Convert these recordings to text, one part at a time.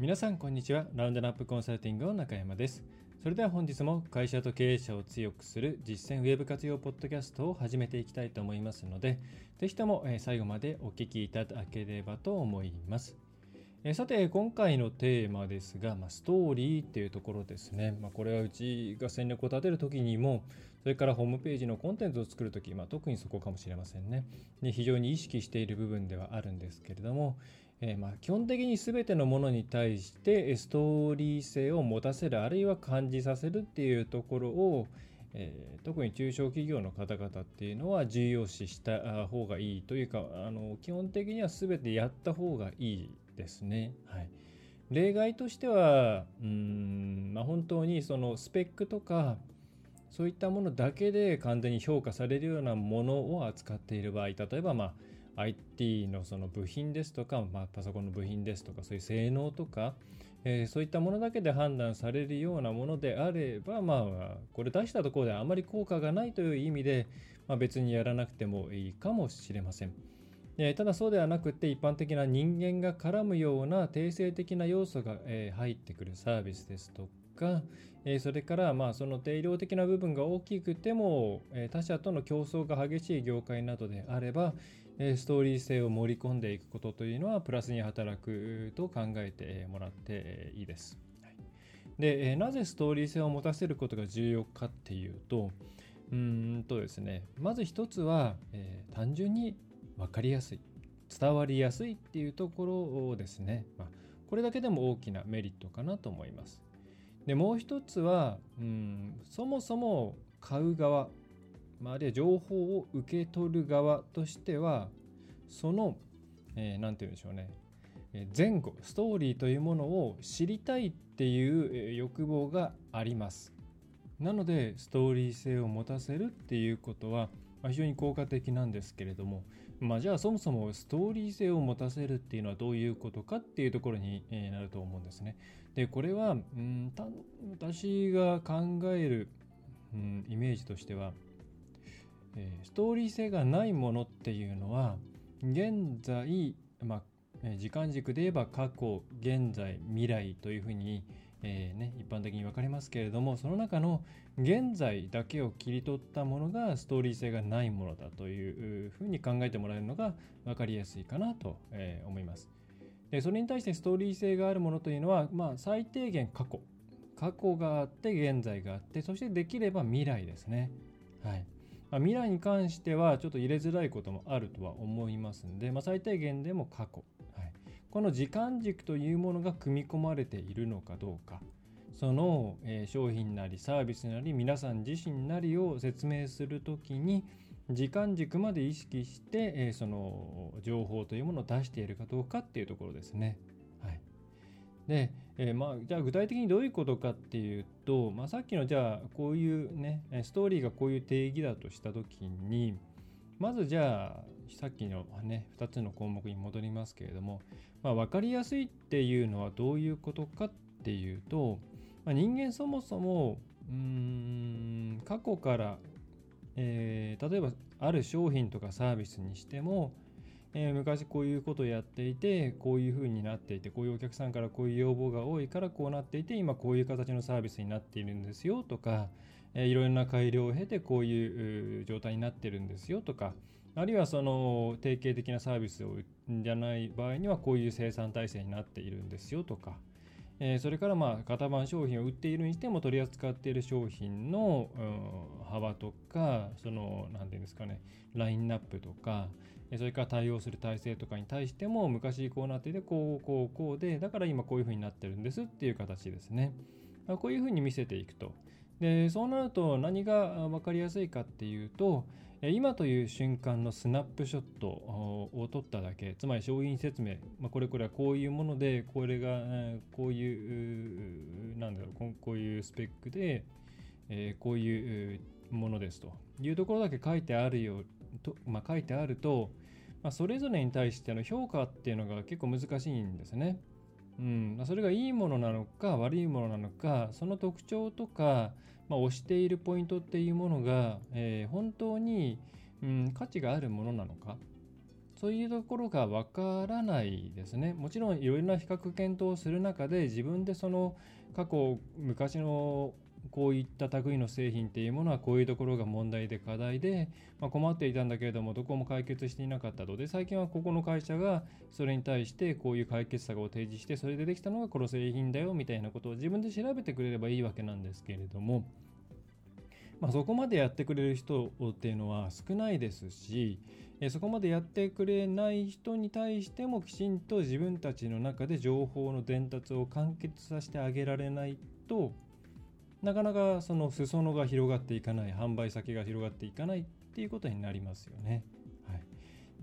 皆さんこんにちは。ラウンドナップコンサルティングの中山です。それでは本日も会社と経営者を強くする実践ウェブ活用ポッドキャストを始めていきたいと思いますのでぜひとも最後までお聞きいただければと思います。さて今回のテーマですが、まあ、ストーリーっていうところですね、まあ、これはうちが戦略を立てる時にもそれからホームページのコンテンツを作る時、まあ、特にそこかもしれませんね。非常に意識している部分ではあるんですけれども、えー、ま基本的に全てのものに対してストーリー性を持たせるあるいは感じさせるっていうところをえー、特に中小企業の方々っていうのは重要視した方がいいというかあの基本的には全てやった方がいいですね。はい、例外としてはうん、まあ、本当にそのスペックとかそういったものだけで完全に評価されるようなものを扱っている場合例えばまあ IT のその部品ですとか、まあ、パソコンの部品ですとかそういう性能とか、えー、そういったものだけで判断されるようなものであれば、まあ、これ出したところであまり効果がないという意味で、まあ、別にやらなくてもいいかもしれません。ただそうではなくて一般的な人間が絡むような定性的な要素が、入ってくるサービスですとか、それからまあその定量的な部分が大きくても、他社との競争が激しい業界などであれば、ストーリー性を盛り込んでいくことというのはプラスに働くと考えてもらっていいです。で、なぜストーリー性を持たせることが重要かっていうと、うんとですね、まず一つは、え単純に分かりやすい伝わりやすいっていうところをですね、ま、これだけでも大きなメリットかなと思います。でもう一つはうんそもそも買う側、まあ、あるいは情報を受け取る側としてはその何、えー、て言うんでしょうね。前後ストーリーというものを知りたいっていう欲望があります。なのでストーリー性を持たせるっていうことは非常に効果的なんですけれども、まあ、じゃあそもそもストーリー性を持たせるっていうのはどういうことかっていうところになると思うんですね。でこれはうん私が考える、うん、イメージとしては、えー、ストーリー性がないものっていうのは現在、まあ、時間軸で言えば過去現在未来というふうにえーね、一般的に分かりますけれどもその中の現在だけを切り取ったものがストーリー性がないものだというふうに考えてもらえるのが分かりやすいかなと、えー、思います。でそれに対してストーリー性があるものというのは、まあ、最低限過去過去があって現在があってそしてできれば未来ですね。はいまあ、未来に関してはちょっと入れづらいこともあるとは思いますんで、まあ、最低限でも過去、はい、この時間軸というものが組み込まれているのかどうか。その、え商品なりサービスなり皆さん自身なりを説明する時に時間軸まで意識して、えその情報というものを出しているかどうかっていうところですね。で、えー、まあ、じゃあ具体的にどういうことかっていうと、まあ、さっきのじゃあこういうねストーリーがこういう定義だとした時にまずじゃあさっきのね2つの項目に戻りますけれども、まあ、分かりやすいっていうのはどういうことかっていうと、まあ、人間そもそもうん過去から、えー、例えばある商品とかサービスにしても、えー、昔こういうことをやっていてこういうふうになっていてこういうお客さんからこういう要望が多いからこうなっていて今こういう形のサービスになっているんですよとかえいろいろな改良を経てこういう状態になってるんですよとかあるいはその定型的なサービスをじゃない場合にはこういう生産体制になっているんですよとか、えそれからまあ型番商品を売っているにしても取り扱っている商品の、幅とかその何て言うんですかねラインナップとかそれから対応する体制とかに対しても昔こうなっててこうこうこうでだから今こういうふうになってるんですっていう形ですね。こういうふうに見せていくと。でそうなると何が分かりやすいかっていうと今という瞬間のスナップショットを取っただけつまり商品説明、まあ、これこれはこういうものでこれがこういう、なんだろうこういうスペックで、こういうものですというところだけ書いてあるよと、まあ、書いてあると、まあ、それぞれに対しての評価っていうのが結構難しいんですね。うん、それがいいものなのか悪いものなのかその特徴とか、まあ、推しているポイントっていうものが、えー、本当に、うん、価値があるものなのかそういうところがわからないですね。もちろんいろいろな比較検討をする中で自分でその過去昔のこういった類の製品っていうものはこういうところが問題で課題で、まあ、困っていたんだけれどもどこも解決していなかったので最近はここの会社がそれに対してこういう解決策を提示してそれでできたのがこの製品だよみたいなことを自分で調べてくれればいいわけなんですけれども、まあ、そこまでやってくれる人っていうのは少ないですしそこまでやってくれない人に対してもきちんと自分たちの中で情報の伝達を完結させてあげられないとなかなかその裾野が広がっていかない販売先が広がっていかないっていうことになりますよね。はい、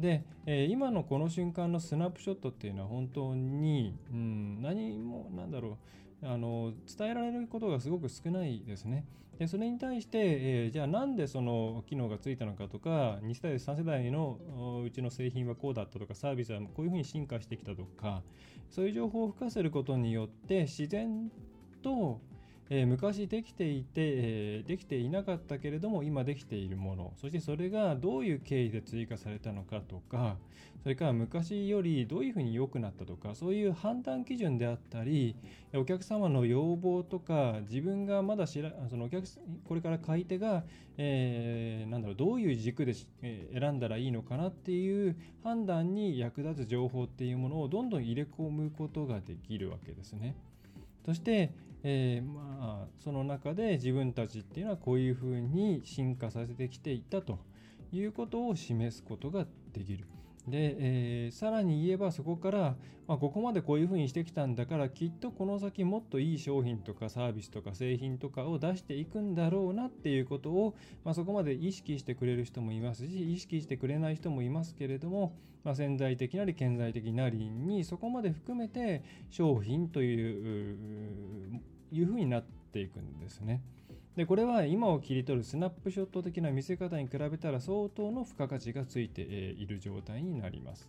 で、えー、今のこの瞬間のスナップショットっていうのは本当に、うん、何もなんだろうあの伝えられることがすごく少ないですね。でそれに対して、えー、じゃあなんでその機能がついたのかとか2世代3世代のうちの製品はこうだったとかサービスはこういうふうに進化してきたとかそういう情報を付加することによって自然とえー、昔できていて、えー、できていなかったけれども今できているものそしてそれがどういう経緯で追加されたのかとかそれから昔よりどういうふうに良くなったとかそういう判断基準であったりお客様の要望とか自分がまだ知らそのお客これから買い手が、えー、なんだろうどういう軸で、え選んだらいいのかなっていう判断に役立つ情報っていうものをどんどん入れ込むことができるわけですね。そして、えー、まあその中で自分たちっていうのはこういうふうに進化させてきていたということを示すことができる。で、えー、さらに言えばそこから、まあ、ここまでこういうふうにしてきたんだからきっとこの先もっといい商品とかサービスとか製品とかを出していくんだろうなっていうことを、まあ、そこまで意識してくれる人もいますし意識してくれない人もいますけれども、まあ、潜在的なり顕在的なりにそこまで含めて商品といういうふうになっていくんですね。でこれは今を切り取るスナップショット的な見せ方に比べたら相当の付加価値がついている状態になります。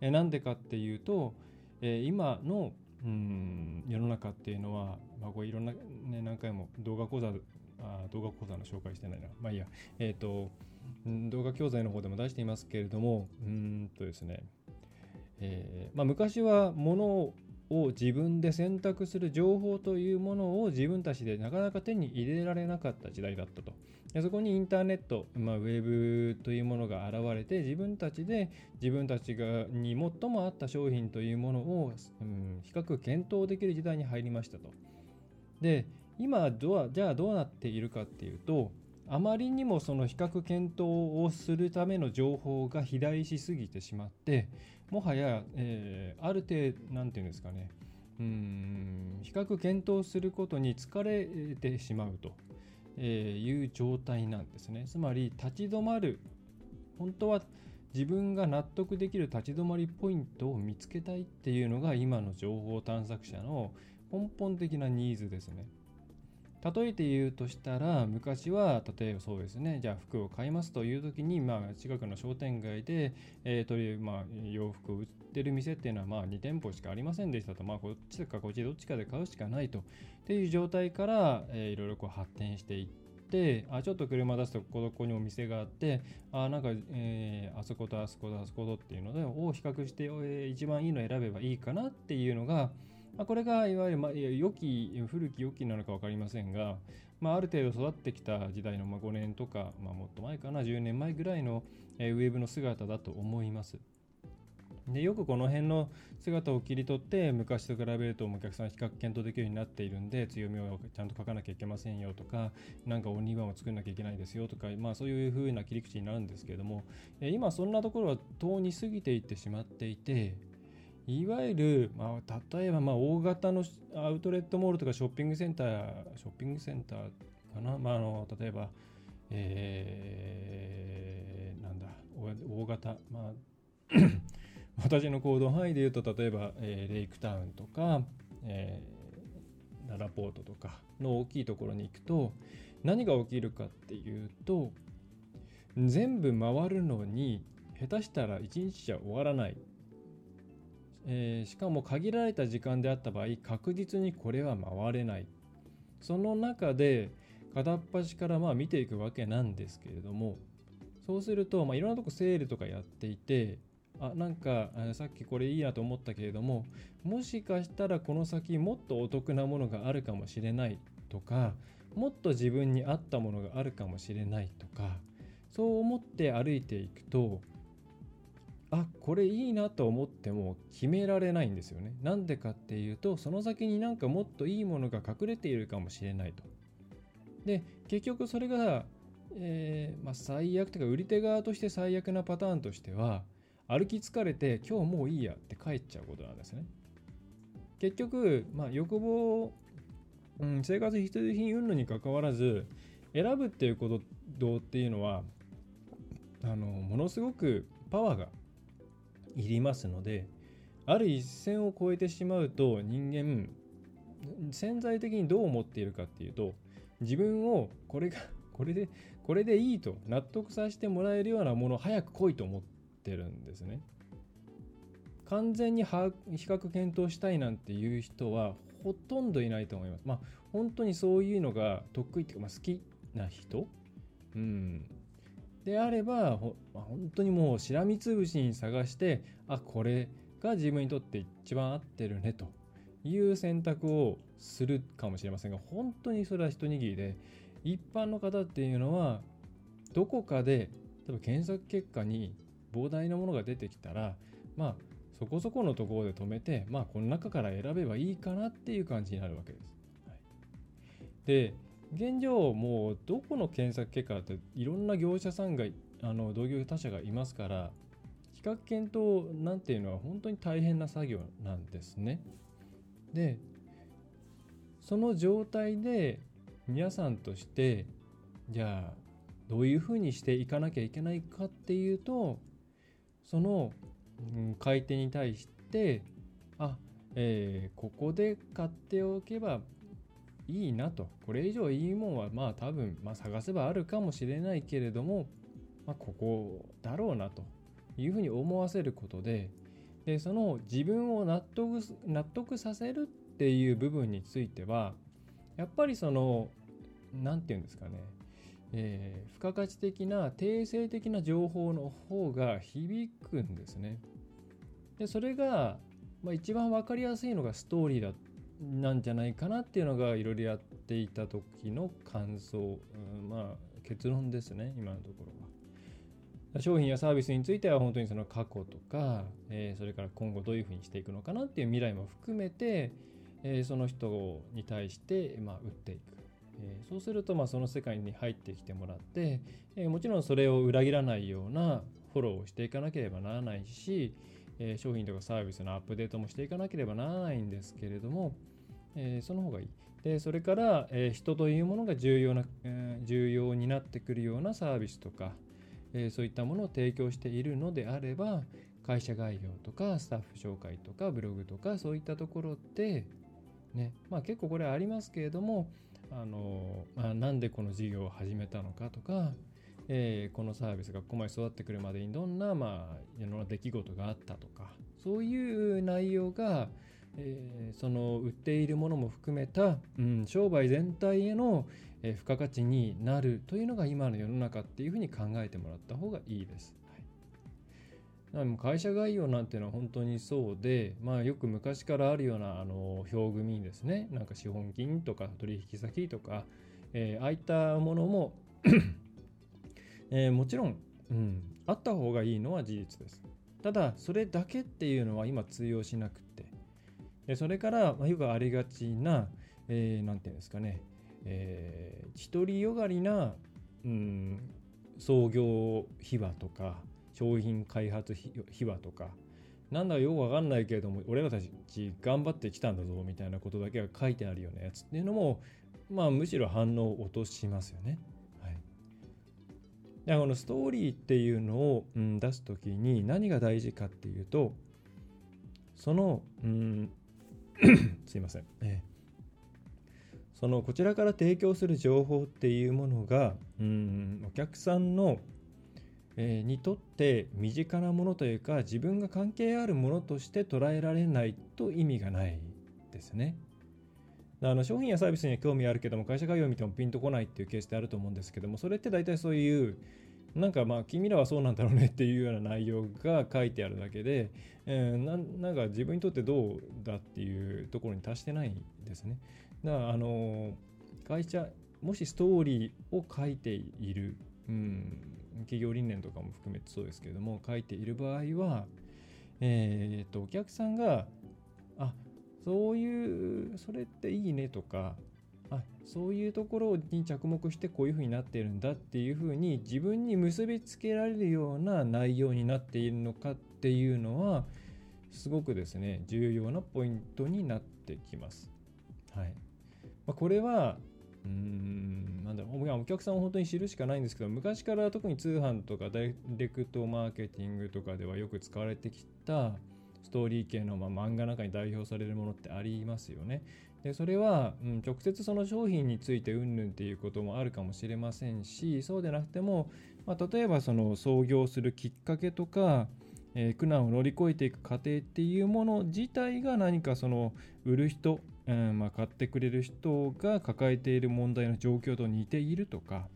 なんでかっていうと今のうん世の中っていうのは、まあ、こういろんな、ね、何回も動画講座あ動画講座の紹介してないな。まあいいや。えっ、ー、と、動画教材の方でも出していますけれども、うんとですね、えーまあ、昔は物をを自分で選択する情報というものを自分たちでなかなか手に入れられなかった時代だったと。でそこにインターネット、まあ、ウェブというものが現れて自分たちで自分たちがに最も合った商品というものを、うん、比較検討できる時代に入りましたと。で今どうじゃあどうなっているかっていうとあまりにもその比較検討をするための情報が肥大しすぎてしまってもはや、えー、ある程度何て言うんですかねうん比較検討することに疲れてしまうという状態なんですねつまり立ち止まる本当は自分が納得できる立ち止まりポイントを見つけたいっていうのが今の情報探索者の根本的なニーズですね。例えて言うとしたら昔は例えばそうですねじゃあ服を買いますという時に、まあ、近くの商店街で、えー、という、まあ、洋服を売ってる店っていうのは、まあ、2店舗しかありませんでしたと、まあ、こっちかこっちどっちかで買うしかないと。っていう状態から、えー、いろいろこう発展していってあちょっと車出すとこここにお店があってあなんか、えー、あそことあそことあそことっていうのでを比較して、えー、一番いいの選べばいいかなっていうのがまあ、これがいわゆる、まあ、良き、古き良きなのか分かりませんが、まあ、ある程度育ってきた時代の、まあ、5年とか、まあ、もっと前かな、10年前ぐらいの、えー、ウェブの姿だと思います。でよくこの辺の姿を切り取って昔と比べるとお客さん比較検討できるようになっているんで強みをちゃんと書かなきゃいけませんよとかなんかお庭を作んなきゃいけないですよとか、まあ、そういう風な切り口になるんですけれども今そんなところは遠に過ぎていってしまっていていわゆる、まあ、例えばまあ大型のアウトレットモールとかショッピングセンター、ショッピングセンターかな、まあ、あの例えば、えー、なんだ、大型、まあ 私の行動範囲で言うと、例えば、えー、レイクタウンとか、えー、ラポートとかの大きいところに行くと何が起きるかっていうと全部回るのに下手したら1日じゃ終わらない、えー、しかも限られた時間であった場合確実にこれは回れない。その中で片っ端からまあ見ていくわけなんですけれどもそうすると、まあ、いろんなとこセールとかやっていてあなんかさっきこれいいなと思ったけれどももしかしたらこの先もっとお得なものがあるかもしれないとかもっと自分に合ったものがあるかもしれないとかそう思って歩いていくとあこれいいなと思っても決められないんですよね。なんでかっていうとその先になんかもっといいものが隠れているかもしれないと。で結局それが、えー、まあ、最悪というか売り手側として最悪なパターンとしては歩き疲れて今日もういいやって帰っちゃうことなんですね。結局、まあ、欲望、うん、生活必需品云々にかかわらず選ぶっていうことっていうのはあのものすごくパワーがいりますのである一線を越えてしまうと人間潜在的にどう思っているかっていうと自分をこれが これでこれでいいと納得させてもらえるようなものを早く来いと思ってるんですね。完全に比較検討したいなんていう人はほとんどいないと思います。まあ本当にそういうのが得意っていうか、まあ、好きな人、うん、であればまあ、本当にもうしらみつぶしに探してあこれが自分にとって一番合ってるねという選択をするかもしれませんが本当にそれは一握りで一般の方っていうのはどこかで例えば検索結果に膨大なものが出てきたらまあそこそこのところで止めてまあこの中から選べばいいかなっていう感じになるわけです。はい、で現状もうどこの検索結果っていろんな業者さんがあの同業他社がいますから比較検討なんていうのは本当に大変な作業なんですね。でその状態で皆さんとしてじゃあどういうふうにしていかなきゃいけないかっていうとその、うん、買い手に対してあ、えー、ここで買っておけばいいなと。これ以上いいもんはまあ多分、まあ、探せばあるかもしれないけれども、まあ、ここだろうなと。いうふうに思わせることででその自分を納得納得させるっていう部分についてはやっぱりその何て言うんですかね。えー、付加価値的な定性的な情報の方が響くんですね。でそれが、まあ、一番分かりやすいのがストーリーだなんじゃないかなっていうのがいろいろやっていた時の感想、うん、まあ結論ですね今のところは。商品やサービスについては本当にその過去とか、えー、それから今後どういうふうにしていくのかなっていう未来も含めて、えー、その人に対して、まあ、売っていく。えそうするとまあその世界に入ってきてもらって、えもちろんそれを裏切らないようなフォローをしていかなければならないし、え商品とかサービスのアップデートもしていかなければならないんですけれども、えその方がいい。でそれから、え人というものが重要な、え重要になってくるようなサービスとか、えそういったものを提供しているのであれば会社概要とかスタッフ紹介とかブログとかそういったところでねまあ結構これありますけれどもあの、まあ、なんでこの事業を始めたのかとか、えー、このサービスがここまで育ってくるまでにどんな、まあ、いろんな出来事があったとかそういう内容が、えー、その売っているものも含めた、うん、商売全体への、えー、付加価値になるというのが今の世の中っていうふうに考えてもらった方がいいです。はい。会社概要なんていうのは本当にそうで、まあ、よく昔からあるようなあの表組ですね。なんか資本金とか取引先とか、えー、ああいったものも えー、もちろん、うん、あった方がいいのは事実です。ただそれだけっていうのは今通用しなくでそれから、まあ、よくありがちな、えー、て言うんですかね、えー、独りよがりな、うん、創業秘話とか商品開発秘話とかなんだよくわかんないけれども俺らたち頑張ってきたんだぞみたいなことだけが書いてあるようなやつっていうのもまあむしろ反応を落としますよね。はい、でこのストーリーっていうのを、うん、出す時に何が大事かっていうとその、うん、すいません、えそのこちらから提供する情報っていうものがうんお客さんの、えー、にとって身近なものというか自分が関係あるものとして捉えられないと意味がないですね。あの商品やサービスには興味あるけども会社概要を見てもピンとこないっていうケースってあると思うんですけどもそれって大体そういうなんかまあ君らはそうなんだろうねっていうような内容が書いてあるだけで、えー、なんか自分にとってどうだっていうところに達してないですね。だからあの会社もしストーリーを書いている、うん、企業理念とかも含めてそうですけれども書いている場合は、えーと、とお客さんがあそういうそれっていいねとかあそういうところに着目してこういうふうになっているんだっていうふうに自分に結びつけられるような内容になっているのかっていうのはすごくですね重要なポイントになってきます。はいまあ、これはうんなんだろうお客さんを本当に知るしかないんですけど昔から特に通販とかダイレクトマーケティングとかではよく使われてきたストーリー系のまあ漫画の中に代表されるものってありますよね。でそれは、うん、直接その商品についてうんぬんっていうこともあるかもしれませんしそうでなくても、まあ、例えばその創業するきっかけとか、えー、苦難を乗り越えていく過程っていうもの自体が何かその売る人、うんまあ、買ってくれる人が抱えている問題の状況と似ているとか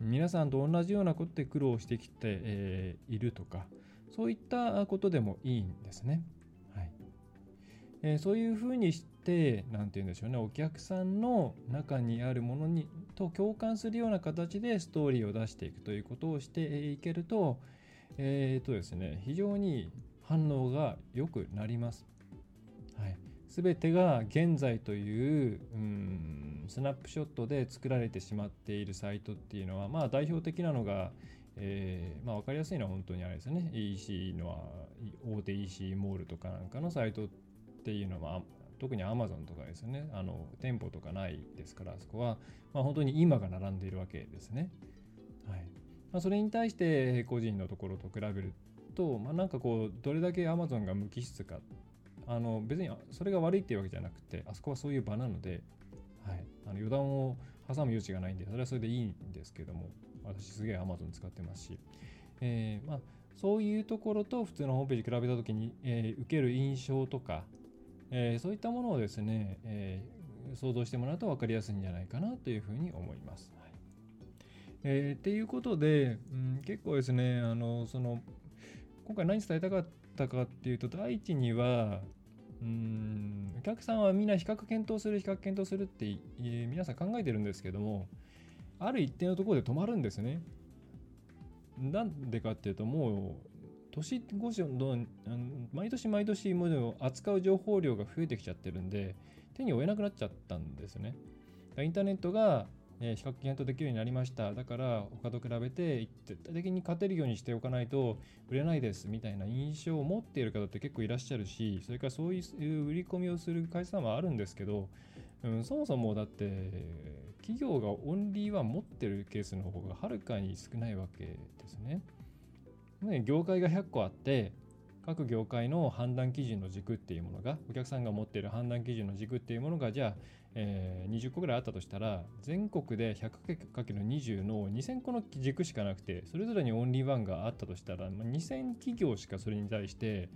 皆さんと同じようなことで苦労してきて、えー、いるとかそういったことでもいいんですね。はいえー、そういうふうにしてって何て言うんでしょうねお客さんの中にあるものにと共感するような形でストーリーを出していくということをしていけるとえっ、ー、とですね非常に反応が良くなります。はい、全てが現在といううんスナップショットで作られてしまっているサイトっていうのはまあ代表的なのがえー、まあ、分かりやすいのは本当にあれですね EC のは大手 EC モールとかなんかのサイトっていうのは特に Amazon とかですねあの店舗とかないですからそこは、まあ、本当に今が並んでいるわけですね。はい。まあ、それに対して個人のところと比べると、まあ、なんかこうどれだけ Amazon が無機質かあの別にそれが悪いっていうわけじゃなくてあそこはそういう場なので、はい、あの予断を挟む余地がないんでそれはそれでいいんですけども私すげえ Amazon 使ってますし、えー、まあ、そういうところと普通のホームページ比べた時に、えー、受ける印象とかえー、そういったものをですね、えー、想像してもらうと分かりやすいんじゃないかなというふうに思います。はいえー、っていうことで、うん、結構ですねあのその今回何伝えたかったかっていうと第一にはうんお客さんはみんな比較検討する比較検討するって、えー、皆さん考えてるんですけどもある一定のところで止まるんですね。なんでかっていうともう年越しの毎年毎年もう扱う情報量が増えてきちゃってるんで手に負えなくなっちゃったんですね。インターネットが比較検討できるようになりました。だから他と比べて絶対的に勝てるようにしておかないと売れないですみたいな印象を持っている方って結構いらっしゃるし、それからそういう売り込みをする会社さんはあるんですけど、うん、そもそもだって企業がオンリーワン持ってるケースの方がはるかに少ないわけですね。ね、業界が100個あって各業界の判断基準の軸っていうものがお客さんが持っている判断基準の軸っていうものがじゃあ、えー、20個ぐらいあったとしたら全国で 100×20 の2000個の軸しかなくてそれぞれにオンリーワンがあったとしたら、ま、2000企業しかそれに対して、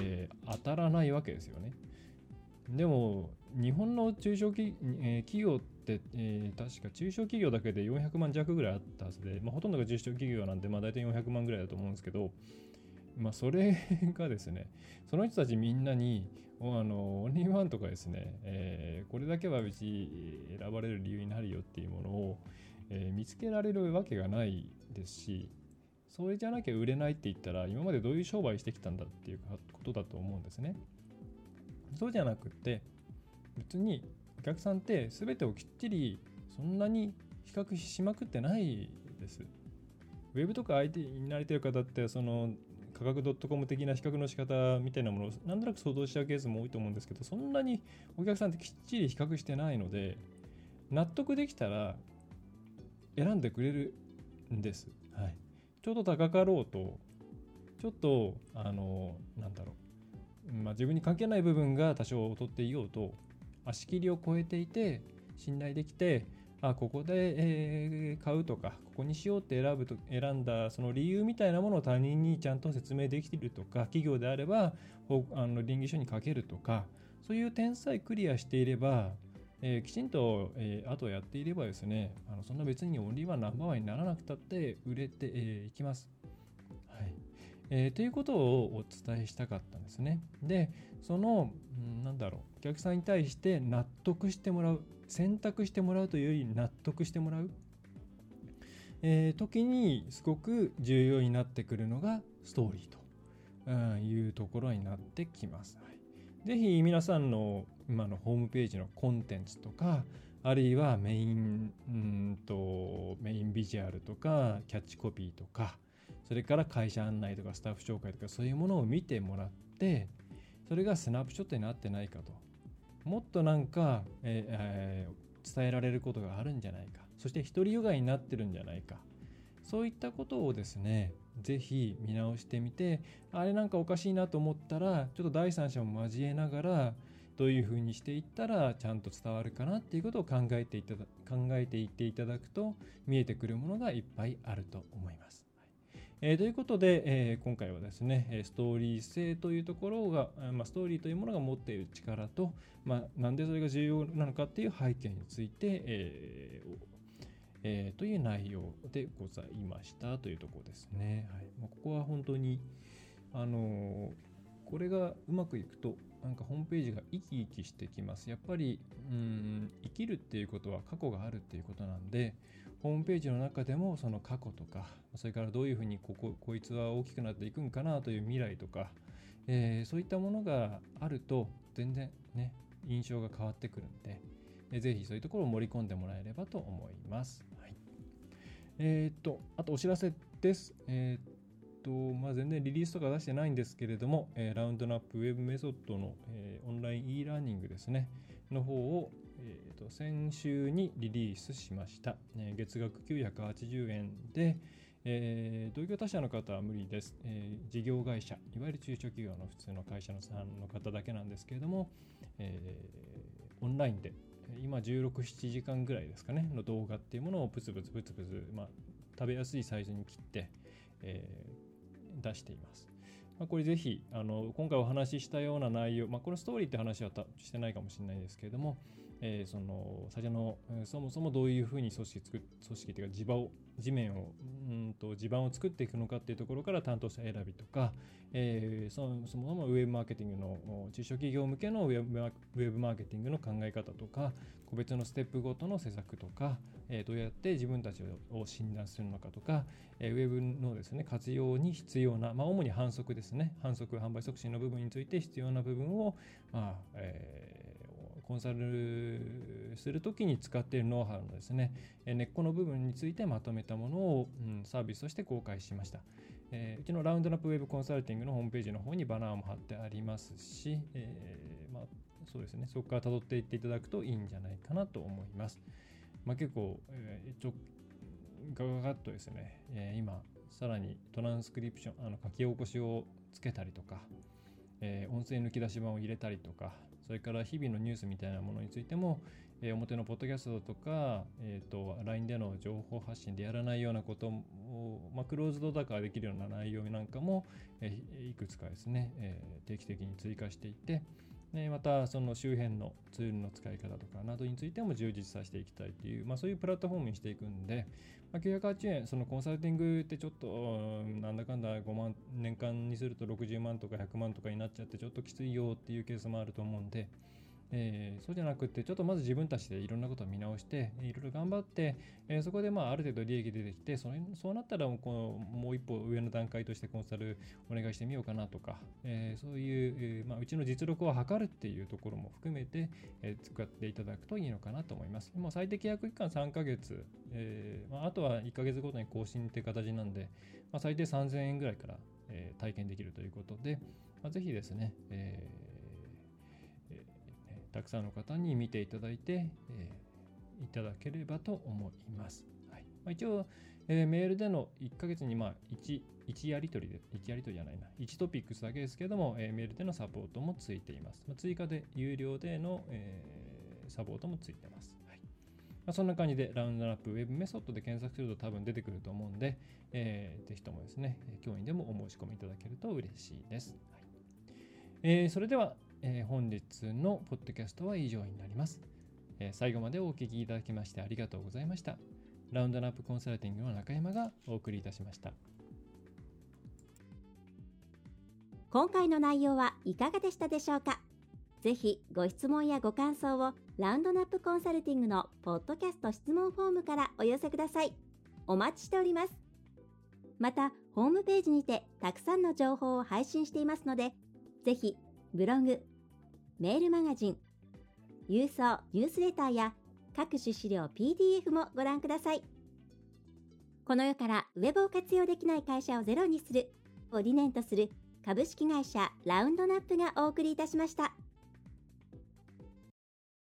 えー、当たらないわけですよね。でも日本の中小企,、えー、企業って、えー、確か中小企業だけで400万弱ぐらいあったはずで、まあ、ほとんどが中小企業なんで、まあ、大体400万ぐらいだと思うんですけど、まあ、それがですね、その人たちみんなに、あのオンリーワンとかですね、えー、これだけはうち選ばれる理由になるよっていうものを、えー、見つけられるわけがないですし、それじゃなきゃ売れないって言ったら、今までどういう商売してきたんだっていうことだと思うんですね。そうじゃなくて、別にお客さんって全てをきっちりそんなに比較しまくってないです。ウェブとか IT に慣れてる方ってその価格 .com 的な比較の仕方みたいなものをなんとなく想像しちゃうケースも多いと思うんですけどそんなにお客さんってきっちり比較してないので納得できたら選んでくれるんです。はい、ちょっと高かろうとちょっとあのなんだろう、まあ、自分に関係ない部分が多少劣っていようと足切りを超えていて信頼できてあここで、え、買うとかここにしようって選ぶと選んだその理由みたいなものを他人にちゃんと説明できているとか企業であればあの倫理書に書けるとかそういう点さえクリアしていれば、えー、きちんと、えー、あとやっていればですねあのそんな別にオンリーワンナンバーワンにならなくたって売れてい、えー、きます。えー、ということをお伝えしたかったんですね。でその、うん、なんだろうお客さんに対して納得してもらう選択してもらうというより納得してもらう、えー、時にすごく重要になってくるのがストーリーというところになってきます。はい、ぜひ皆さんの今のホームページのコンテンツとかあるいはメインうんとメインビジュアルとかキャッチコピーとかそれから会社案内とかスタッフ紹介とかそういうものを見てもらってそれがスナップショットになってないかと。もっとなんか、えー、伝えられることがあるんじゃないか。そして独りよがいになってるんじゃないか。そういったことをですねぜひ見直してみてあれなんかおかしいなと思ったらちょっと第三者も交えながらどういうふうにしていったらちゃんと伝わるかなっていうことを考えていただ考えていっていただくと見えてくるものがいっぱいあると思います。えー、ということで、えー、今回はですね、ストーリー性というところが、まあ、ストーリーというものが持っている力と、まあ、なんでそれが重要なのかっていう背景について、えーえー、という内容でございましたというところですね。はいまあ、ここは本当に、あのー、これがうまくいくと、なんかホームページが生き生きしてきます。やっぱり、うん、生きるっていうことは過去があるっていうことなんで、ホームページの中でもその過去とかそれからどういうふうにこここいつは大きくなっていくんかなという未来とか、えー、そういったものがあると全然ね印象が変わってくるんで、えー、ぜひそういうところを盛り込んでもらえればと思います。はい、えー、っとあとお知らせです。えー、っとまあ、全然リリースとか出してないんですけれども、えー、ラウンドナップウェブメソッドの、えー、オンライン e ラーニングですね、の方を、と、先週にリリースしました。えー、月額980円で、えー、同業他社の方は無理です、えー、事業会社、いわゆる中小企業の普通の会社のさんの方だけなんですけれども、えー、オンラインで、今16、7時間ぐらいですかね、の動画っていうものをプツプツプツプツ、まあ、食べやすいサイズに切って、えー、出しています。まあ、これぜひあの今回お話ししたような内容、まあ、このストーリーって話はしてないかもしれないですけれども、えー、その最初の、そもそもどういうふうに組織作組織というか地場を地面をうんと地盤を作っていくのかっていうところから担当者選びとか、えー、そもそもウェブマーケティングの中小企業向けのウェブウェブマーケティングの考え方とか個別のステップごとの施策とか、えー、どうやって自分たちを診断するのかとか、えー、ウェブのですね活用に必要な、まあ、主に反則ですね。反則販売促進の部分について必要な部分を、まあえー、コンサルするときに使っているノウハウのですね根っこの部分についてまとめたものを、うん、サービスとして公開しました。え、うちのラウンドナップウェブコンサルティングのホームページの方にバナーも貼ってありますし、え、まあ、そうですね、そこから辿っていっていただくといいんじゃないかなと思います。まあ、結構、え、ちょガガガッとですね、え、今、さらにトランスクリプション、あの書き起こしをつけたりとか、えー、音声抜き出し版を入れたりとか、それから日々のニュースみたいなものについても、えー、表のポッドキャストとか、えーと、LINE での情報発信でやらないようなことを、まあ、クローズドだからできるような内容なんかも、えー、いくつかですね、えー、定期的に追加していって、でまたその周辺のツールの使い方とかなどについても充実させていきたいという、まあ、そういうプラットフォームにしていくんで、まあ、980円、そのコンサルティングってちょっとなんだかんだ5万、年間にすると60万とか100万とかになっちゃってちょっときついよっていうケースもあると思うんで、えー、そうじゃなくて、ちょっとまず自分たちでいろんなことを見直して、いろいろ頑張って、えー、そこでまあある程度利益出てきて、それそうなったらもうこのもう一歩上の段階としてコンサルお願いしてみようかなとか、えー、そういう、えまあ、うちの実力を測るっていうところも含めて、え使っていただくといいのかなと思います。もう最適約期間3ヶ月、えまあ、あとは1ヶ月ごとに更新って形なんで、まあ、最低3000円ぐらいから、え体験できるということで、まあ、ぜひですね、えーたくさんの方に見ていただいて、えー、いただければと思います。はいまあ、一応、えー、メールでの1ヶ月にまあ 1, 1やり取りで、1やり取りじゃないな、1トピックスだけですけども、えー、メールでのサポートもついています。まあ、追加で有料での、えー、サポートもついてます。はいまあ、そんな感じでラウンドナップウェブメソッドで検索すると多分出てくると思うんで、えー、ぜひともですね、教員でもお申し込みいただけると嬉しいです。はいえー、それでは、えー、本日のポッドキャストは以上になります、えー、最後までお聞きいただきましてありがとうございました。ラウンドナップコンサルティングの中山がお送りいたしました。今回の内容はいかがでしたでしょうか？ぜひご質問やご感想をラウンドナップコンサルティングのポッドキャスト質問フォームからお寄せください。お待ちしております。また、ホームページにてたくさんの情報を配信していますので、ぜひブログ、メールマガジン、郵送ニュースレターや各種資料 PDF もご覧ください。この世からウェブを活用できない会社をゼロにするを理念とする株式会社ラウンドナップがお送りいたしました。